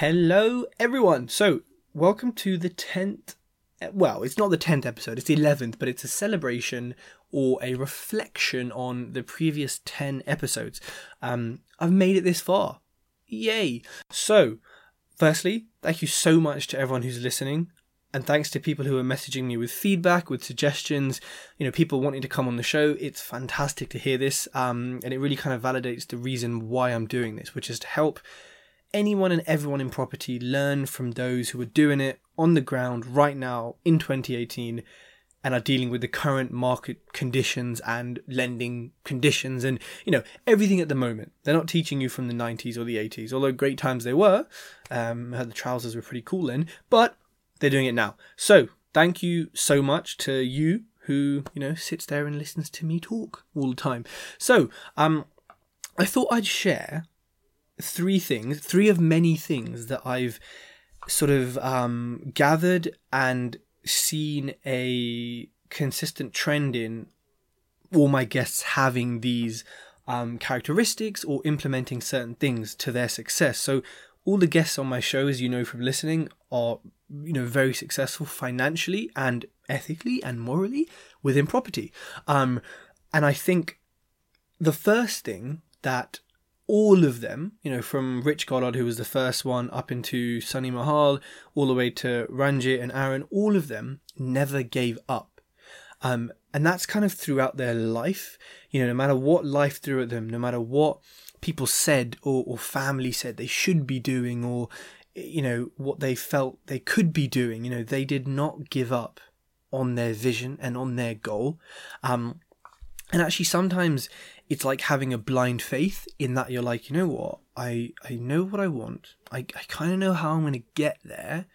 Hello, everyone. So, welcome to the 10th. Well, it's not the 10th episode, it's the 11th, but it's a celebration or a reflection on the previous 10 episodes. Um, I've made it this far. Yay. So, firstly, thank you so much to everyone who's listening. And thanks to people who are messaging me with feedback, with suggestions, you know, people wanting to come on the show. It's fantastic to hear this. Um, and it really kind of validates the reason why I'm doing this, which is to help anyone and everyone in property learn from those who are doing it on the ground right now in 2018 and are dealing with the current market conditions and lending conditions and you know everything at the moment. They're not teaching you from the 90s or the 80s although great times they were. Um the trousers were pretty cool then but they're doing it now. So thank you so much to you who you know sits there and listens to me talk all the time. So um i thought i'd share three things, three of many things that I've sort of um, gathered and seen a consistent trend in all my guests having these um, characteristics or implementing certain things to their success. So all the guests on my show, as you know from listening, are you know very successful financially and ethically and morally within property. Um, and I think the first thing that all of them, you know, from Rich Goddard, who was the first one, up into Sunny Mahal, all the way to Ranjit and Aaron, all of them never gave up. Um, and that's kind of throughout their life. You know, no matter what life threw at them, no matter what people said or, or family said they should be doing, or, you know, what they felt they could be doing, you know, they did not give up on their vision and on their goal. Um, and actually, sometimes it's like having a blind faith in that you're like, you know what, I I know what I want. I, I kind of know how I'm going to get there,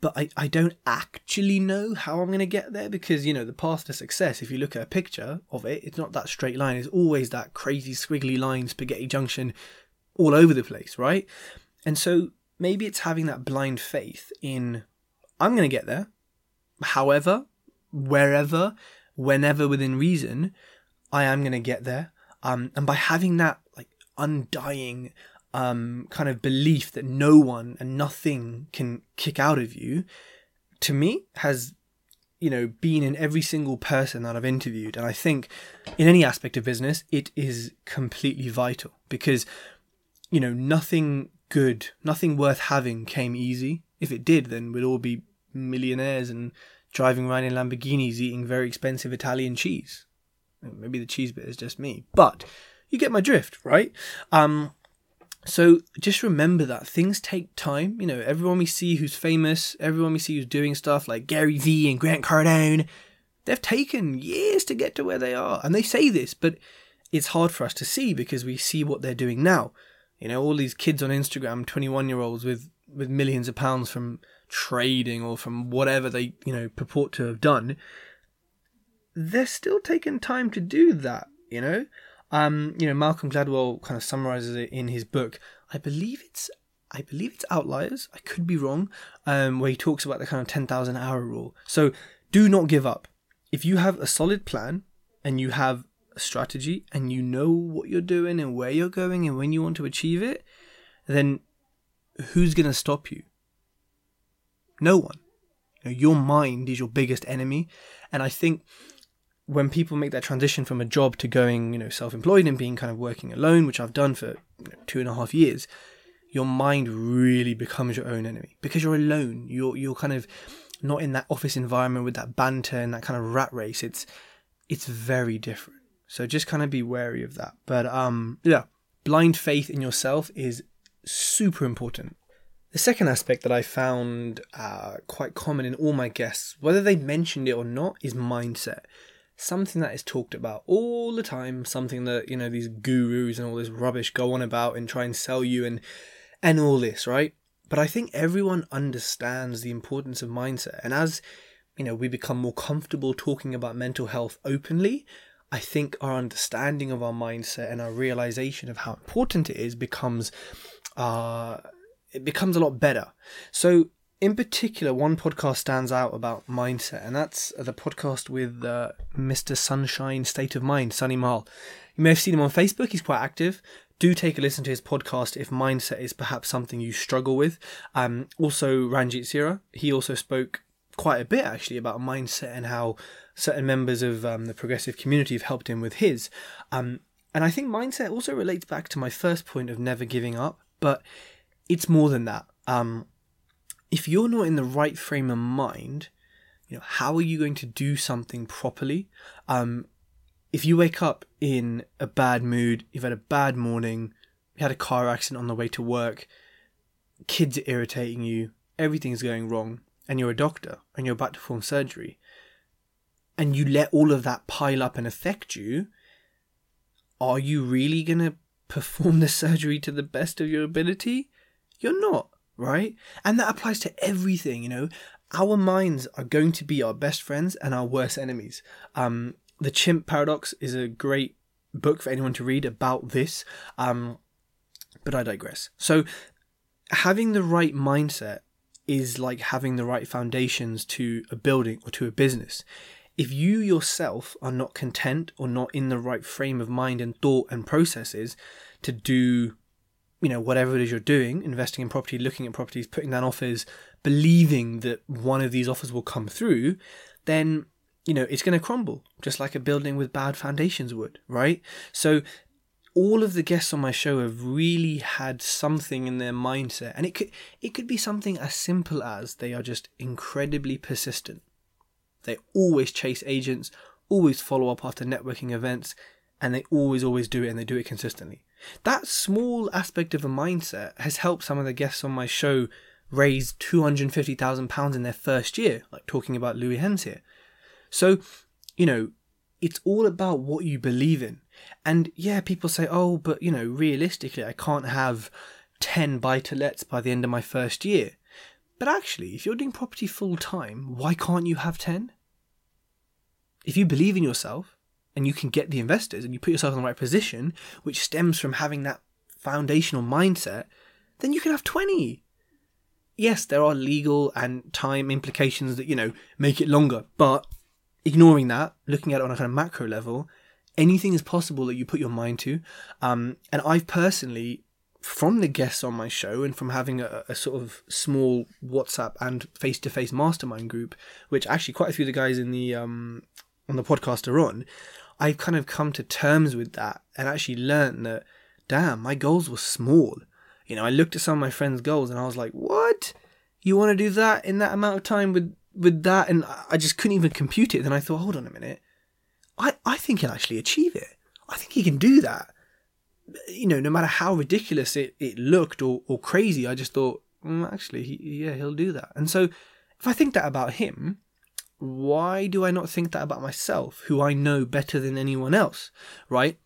but I, I don't actually know how I'm going to get there because, you know, the path to success, if you look at a picture of it, it's not that straight line. It's always that crazy squiggly line, spaghetti junction all over the place, right? And so maybe it's having that blind faith in, I'm going to get there. However, wherever, whenever within reason, I am going to get there. Um, and by having that like undying um, kind of belief that no one and nothing can kick out of you, to me has you know been in every single person that I've interviewed, and I think in any aspect of business it is completely vital because you know nothing good, nothing worth having came easy. If it did, then we'd all be millionaires and driving around in Lamborghinis eating very expensive Italian cheese. Maybe the cheese bit is just me, but you get my drift, right? Um, so just remember that things take time. You know, everyone we see who's famous, everyone we see who's doing stuff like Gary Vee and Grant Cardone, they've taken years to get to where they are. And they say this, but it's hard for us to see because we see what they're doing now. You know, all these kids on Instagram, 21 year olds with, with millions of pounds from trading or from whatever they, you know, purport to have done they're still taking time to do that, you know? Um, you know, Malcolm Gladwell kind of summarizes it in his book. I believe it's I believe it's Outliers. I could be wrong. Um, where he talks about the kind of 10,000 hour rule. So do not give up. If you have a solid plan and you have a strategy and you know what you're doing and where you're going and when you want to achieve it, then who's going to stop you? No one. You know, your mind is your biggest enemy. And I think when people make that transition from a job to going, you know, self-employed and being kind of working alone, which I've done for you know, two and a half years, your mind really becomes your own enemy because you're alone. You're you're kind of not in that office environment with that banter and that kind of rat race. It's it's very different. So just kind of be wary of that. But um, yeah, blind faith in yourself is super important. The second aspect that I found uh, quite common in all my guests, whether they mentioned it or not, is mindset something that is talked about all the time, something that, you know, these gurus and all this rubbish go on about and try and sell you and and all this, right? But I think everyone understands the importance of mindset. And as, you know, we become more comfortable talking about mental health openly, I think our understanding of our mindset and our realization of how important it is becomes uh it becomes a lot better. So in particular, one podcast stands out about mindset, and that's the podcast with uh, Mr. Sunshine State of Mind, Sunny Mahal. You may have seen him on Facebook, he's quite active, do take a listen to his podcast if mindset is perhaps something you struggle with. Um, also, Ranjit Sira, he also spoke quite a bit actually about mindset and how certain members of um, the progressive community have helped him with his. Um, and I think mindset also relates back to my first point of never giving up, but it's more than that. Um, if you're not in the right frame of mind, you know, how are you going to do something properly? Um, if you wake up in a bad mood, you've had a bad morning, you had a car accident on the way to work, kids are irritating you, everything's going wrong, and you're a doctor and you're about to perform surgery, and you let all of that pile up and affect you, are you really going to perform the surgery to the best of your ability? You're not, right? And that applies to everything, you know. Our minds are going to be our best friends and our worst enemies. Um, the Chimp Paradox is a great book for anyone to read about this. Um, but I digress. So, having the right mindset is like having the right foundations to a building or to a business. If you yourself are not content or not in the right frame of mind and thought and processes to do, you know, whatever it is you're doing, investing in property, looking at properties, putting down offers, believing that one of these offers will come through, then you know, it's going to crumble, just like a building with bad foundations would, right? So, all of the guests on my show have really had something in their mindset, and it could it could be something as simple as they are just incredibly persistent. They always chase agents, always follow up after networking events, and they always always do it, and they do it consistently. That small aspect of a mindset has helped some of the guests on my show raise two hundred fifty thousand pounds in their first year, like talking about Louis Hens here. So, you know, it's all about what you believe in. And yeah, people say, oh, but you know, realistically, I can't have 10 buy to lets by the end of my first year. But actually, if you're doing property full time, why can't you have 10? If you believe in yourself and you can get the investors and you put yourself in the right position, which stems from having that foundational mindset, then you can have 20. Yes, there are legal and time implications that, you know, make it longer, but ignoring that, looking at it on a kind of macro level, anything is possible that you put your mind to. Um, and I've personally, from the guests on my show and from having a, a sort of small WhatsApp and face to face mastermind group, which actually quite a few of the guys in the um, on the podcast are on, I've kind of come to terms with that and actually learned that, damn, my goals were small. You know, I looked at some of my friends' goals and I was like, what? You want to do that in that amount of time with with that, and I just couldn't even compute it. Then I thought, hold on a minute, I I think he'll actually achieve it. I think he can do that. You know, no matter how ridiculous it, it looked or, or crazy, I just thought, mm, actually, he, yeah, he'll do that. And so, if I think that about him, why do I not think that about myself, who I know better than anyone else, right?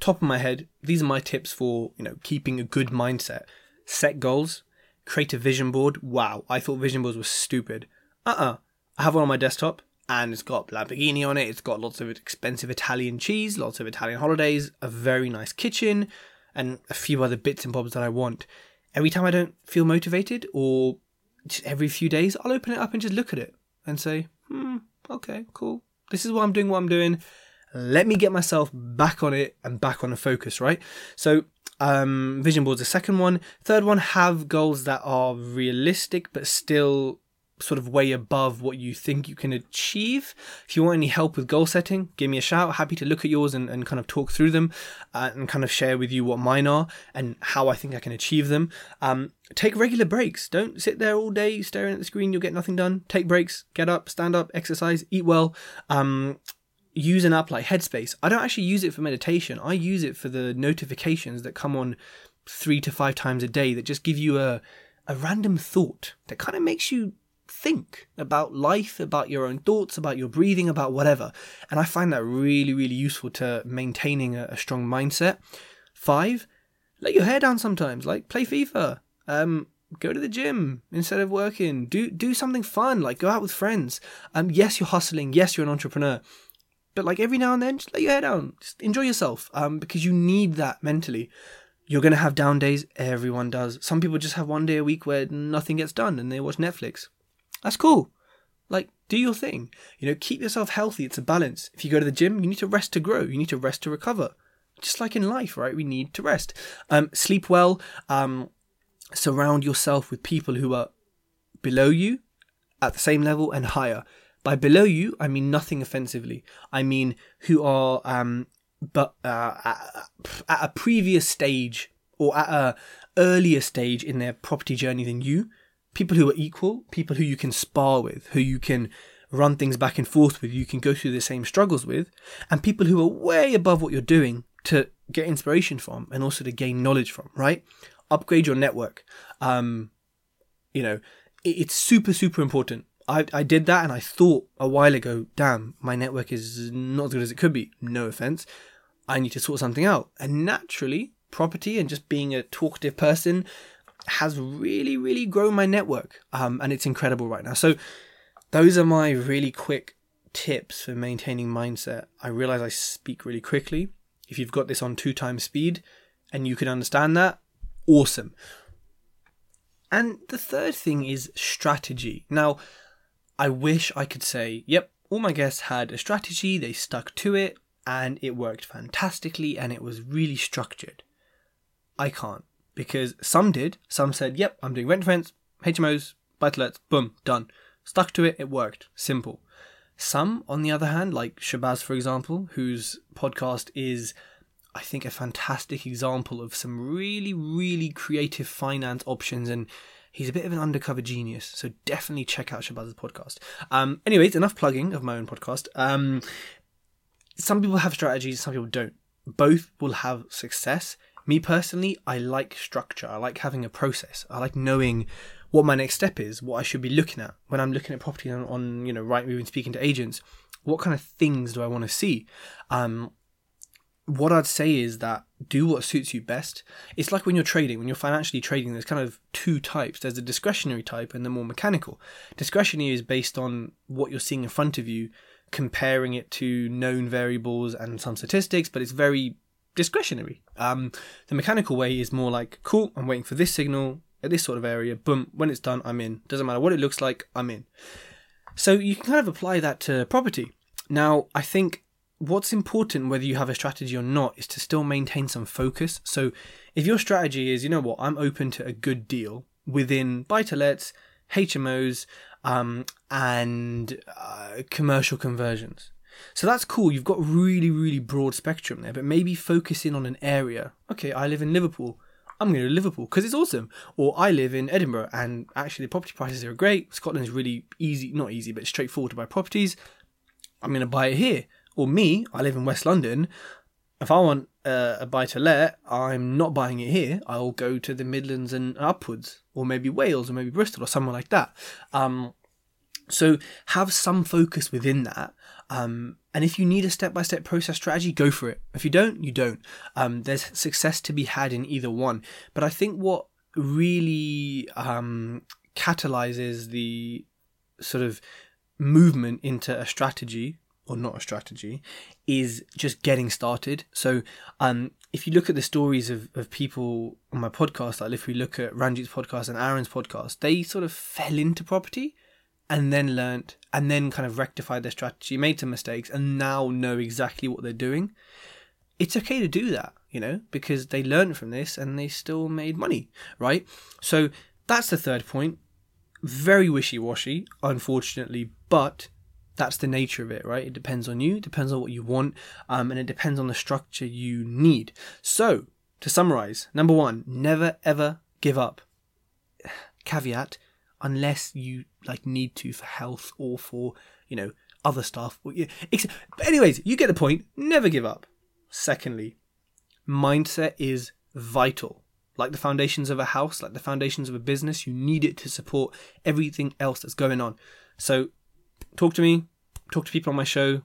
Top of my head, these are my tips for you know keeping a good mindset. Set goals, create a vision board. Wow, I thought vision boards were stupid uh-uh. I have one on my desktop and it's got Lamborghini on it. It's got lots of expensive Italian cheese, lots of Italian holidays, a very nice kitchen, and a few other bits and bobs that I want. Every time I don't feel motivated, or just every few days, I'll open it up and just look at it and say, hmm, okay, cool. This is what I'm doing, what I'm doing. Let me get myself back on it and back on a focus, right? So, um, vision board's the second one. Third one, have goals that are realistic but still sort of way above what you think you can achieve. If you want any help with goal setting, give me a shout. Happy to look at yours and, and kind of talk through them uh, and kind of share with you what mine are and how I think I can achieve them. Um, take regular breaks. Don't sit there all day staring at the screen. You'll get nothing done. Take breaks. Get up, stand up, exercise, eat well. Um, use an app like Headspace. I don't actually use it for meditation. I use it for the notifications that come on three to five times a day that just give you a a random thought that kind of makes you think about life, about your own thoughts, about your breathing, about whatever. And I find that really, really useful to maintaining a, a strong mindset. Five, let your hair down sometimes, like play FIFA. Um, go to the gym instead of working. Do do something fun, like go out with friends. Um, yes, you're hustling. Yes, you're an entrepreneur. But like every now and then, just let your hair down. Just enjoy yourself. Um, because you need that mentally. You're gonna have down days. Everyone does. Some people just have one day a week where nothing gets done and they watch Netflix. That's cool. Like, do your thing. You know, keep yourself healthy. It's a balance. If you go to the gym, you need to rest to grow. You need to rest to recover. just like in life, right? We need to rest. Um, sleep well. Um, surround yourself with people who are below you, at the same level, and higher. By below you, I mean nothing offensively. I mean who are um, but uh, at, at a previous stage or at a earlier stage in their property journey than you. People who are equal, people who you can spar with, who you can run things back and forth with, you can go through the same struggles with, and people who are way above what you're doing to get inspiration from and also to gain knowledge from, right? Upgrade your network. Um, you know, it's super, super important. I, I did that and I thought a while ago, damn, my network is not as good as it could be. No offense. I need to sort something out. And naturally, property and just being a talkative person has really, really grown my network. Um, and it's incredible right now. So, those are my really quick tips for maintaining mindset. I realize I speak really quickly. If you've got this on two times speed and you can understand that, awesome. And the third thing is strategy. Now, I wish I could say, yep, all my guests had a strategy, they stuck to it, and it worked fantastically and it was really structured. I can't because some did. Some said, yep, I'm doing rent rents, HMOs, buy to lets, boom, done. Stuck to it, it worked. Simple. Some, on the other hand, like Shabazz, for example, whose podcast is, I think, a fantastic example of some really, really creative finance options and he's a bit of an undercover genius. So definitely check out Shabazz's podcast. Um, anyways, enough plugging of my own podcast. Um, some people have strategies, some people don't. Both will have success. Me personally, I like structure. I like having a process. I like knowing what my next step is, what I should be looking at when I'm looking at property on, on you know, Rightmove and speaking to agents. What kind of things do I want to see? Um, what I'd say is that do what suits you best. It's like when you're trading, when you're financially trading, there's kind of two types. There's a discretionary type and the more mechanical. Discretionary is based on what you're seeing in front of you, comparing it to known variables and some statistics, but it's very discretionary. Um, the mechanical way is more like, cool, I'm waiting for this signal at this sort of area. Boom, when it's done, I'm in. Doesn't matter what it looks like, I'm in. So you can kind of apply that to property. Now, I think what's important, whether you have a strategy or not, is to still maintain some focus. So if your strategy is, you know what, I'm open to a good deal within buy to lets, HMOs, um, and uh, commercial conversions. So that's cool. You've got really, really broad spectrum there, but maybe focus in on an area. Okay, I live in Liverpool. I'm going to Liverpool because it's awesome. Or I live in Edinburgh and actually the property prices are great. Scotland is really easy, not easy, but straightforward to buy properties. I'm going to buy it here. Or me, I live in West London. If I want uh, a buy to let, I'm not buying it here. I'll go to the Midlands and upwards, or maybe Wales, or maybe Bristol, or somewhere like that. Um, so have some focus within that. Um, and if you need a step by step process strategy, go for it. If you don't, you don't. Um, there's success to be had in either one. But I think what really um, catalyzes the sort of movement into a strategy or not a strategy is just getting started. So, um, if you look at the stories of, of people on my podcast, like if we look at Ranjit's podcast and Aaron's podcast, they sort of fell into property and then learnt and then kind of rectified their strategy, made some mistakes, and now know exactly what they're doing. It's okay to do that, you know, because they learned from this and they still made money, right? So that's the third point. Very wishy washy, unfortunately, but that's the nature of it, right? It depends on you, it depends on what you want, um, and it depends on the structure you need. So, to summarize, number one, never ever give up. Caveat unless you like need to for health or for you know other stuff. But anyways, you get the point. Never give up. Secondly, mindset is vital. Like the foundations of a house, like the foundations of a business, you need it to support everything else that's going on. So, talk to me, talk to people on my show.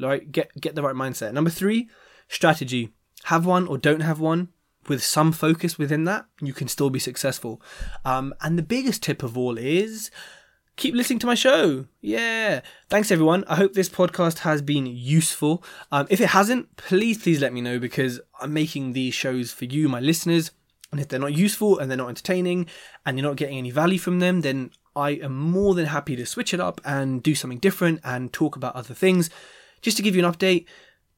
Right, get get the right mindset. Number three, strategy. Have one or don't have one with some focus within that, you can still be successful. Um, and the biggest tip of all is keep listening to my show. Yeah. Thanks, everyone. I hope this podcast has been useful. Um, if it hasn't, please, please let me know because I'm making these shows for you, my listeners. And if they're not useful and they're not entertaining and you're not getting any value from them, then I am more than happy to switch it up and do something different and talk about other things. Just to give you an update,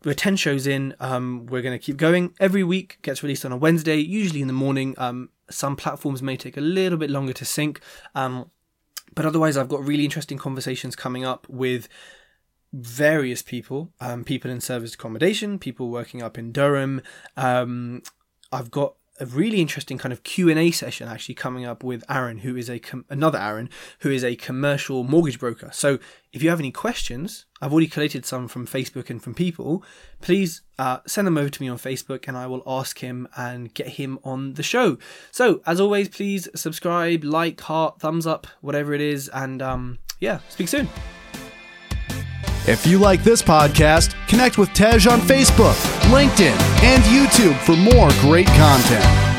we're 10 shows in. Um, we're going to keep going. Every week gets released on a Wednesday, usually in the morning. Um, some platforms may take a little bit longer to sync. Um, but otherwise, I've got really interesting conversations coming up with various people, um, people in service accommodation, people working up in Durham. Um, I've got a really interesting kind of Q&A session actually coming up with Aaron who is a com- another Aaron who is a commercial mortgage broker. So if you have any questions, I've already collated some from Facebook and from people, please uh, send them over to me on Facebook and I will ask him and get him on the show. So as always, please subscribe, like, heart, thumbs up, whatever it is and um, yeah, speak soon. If you like this podcast, connect with Tej on Facebook, LinkedIn, and YouTube for more great content.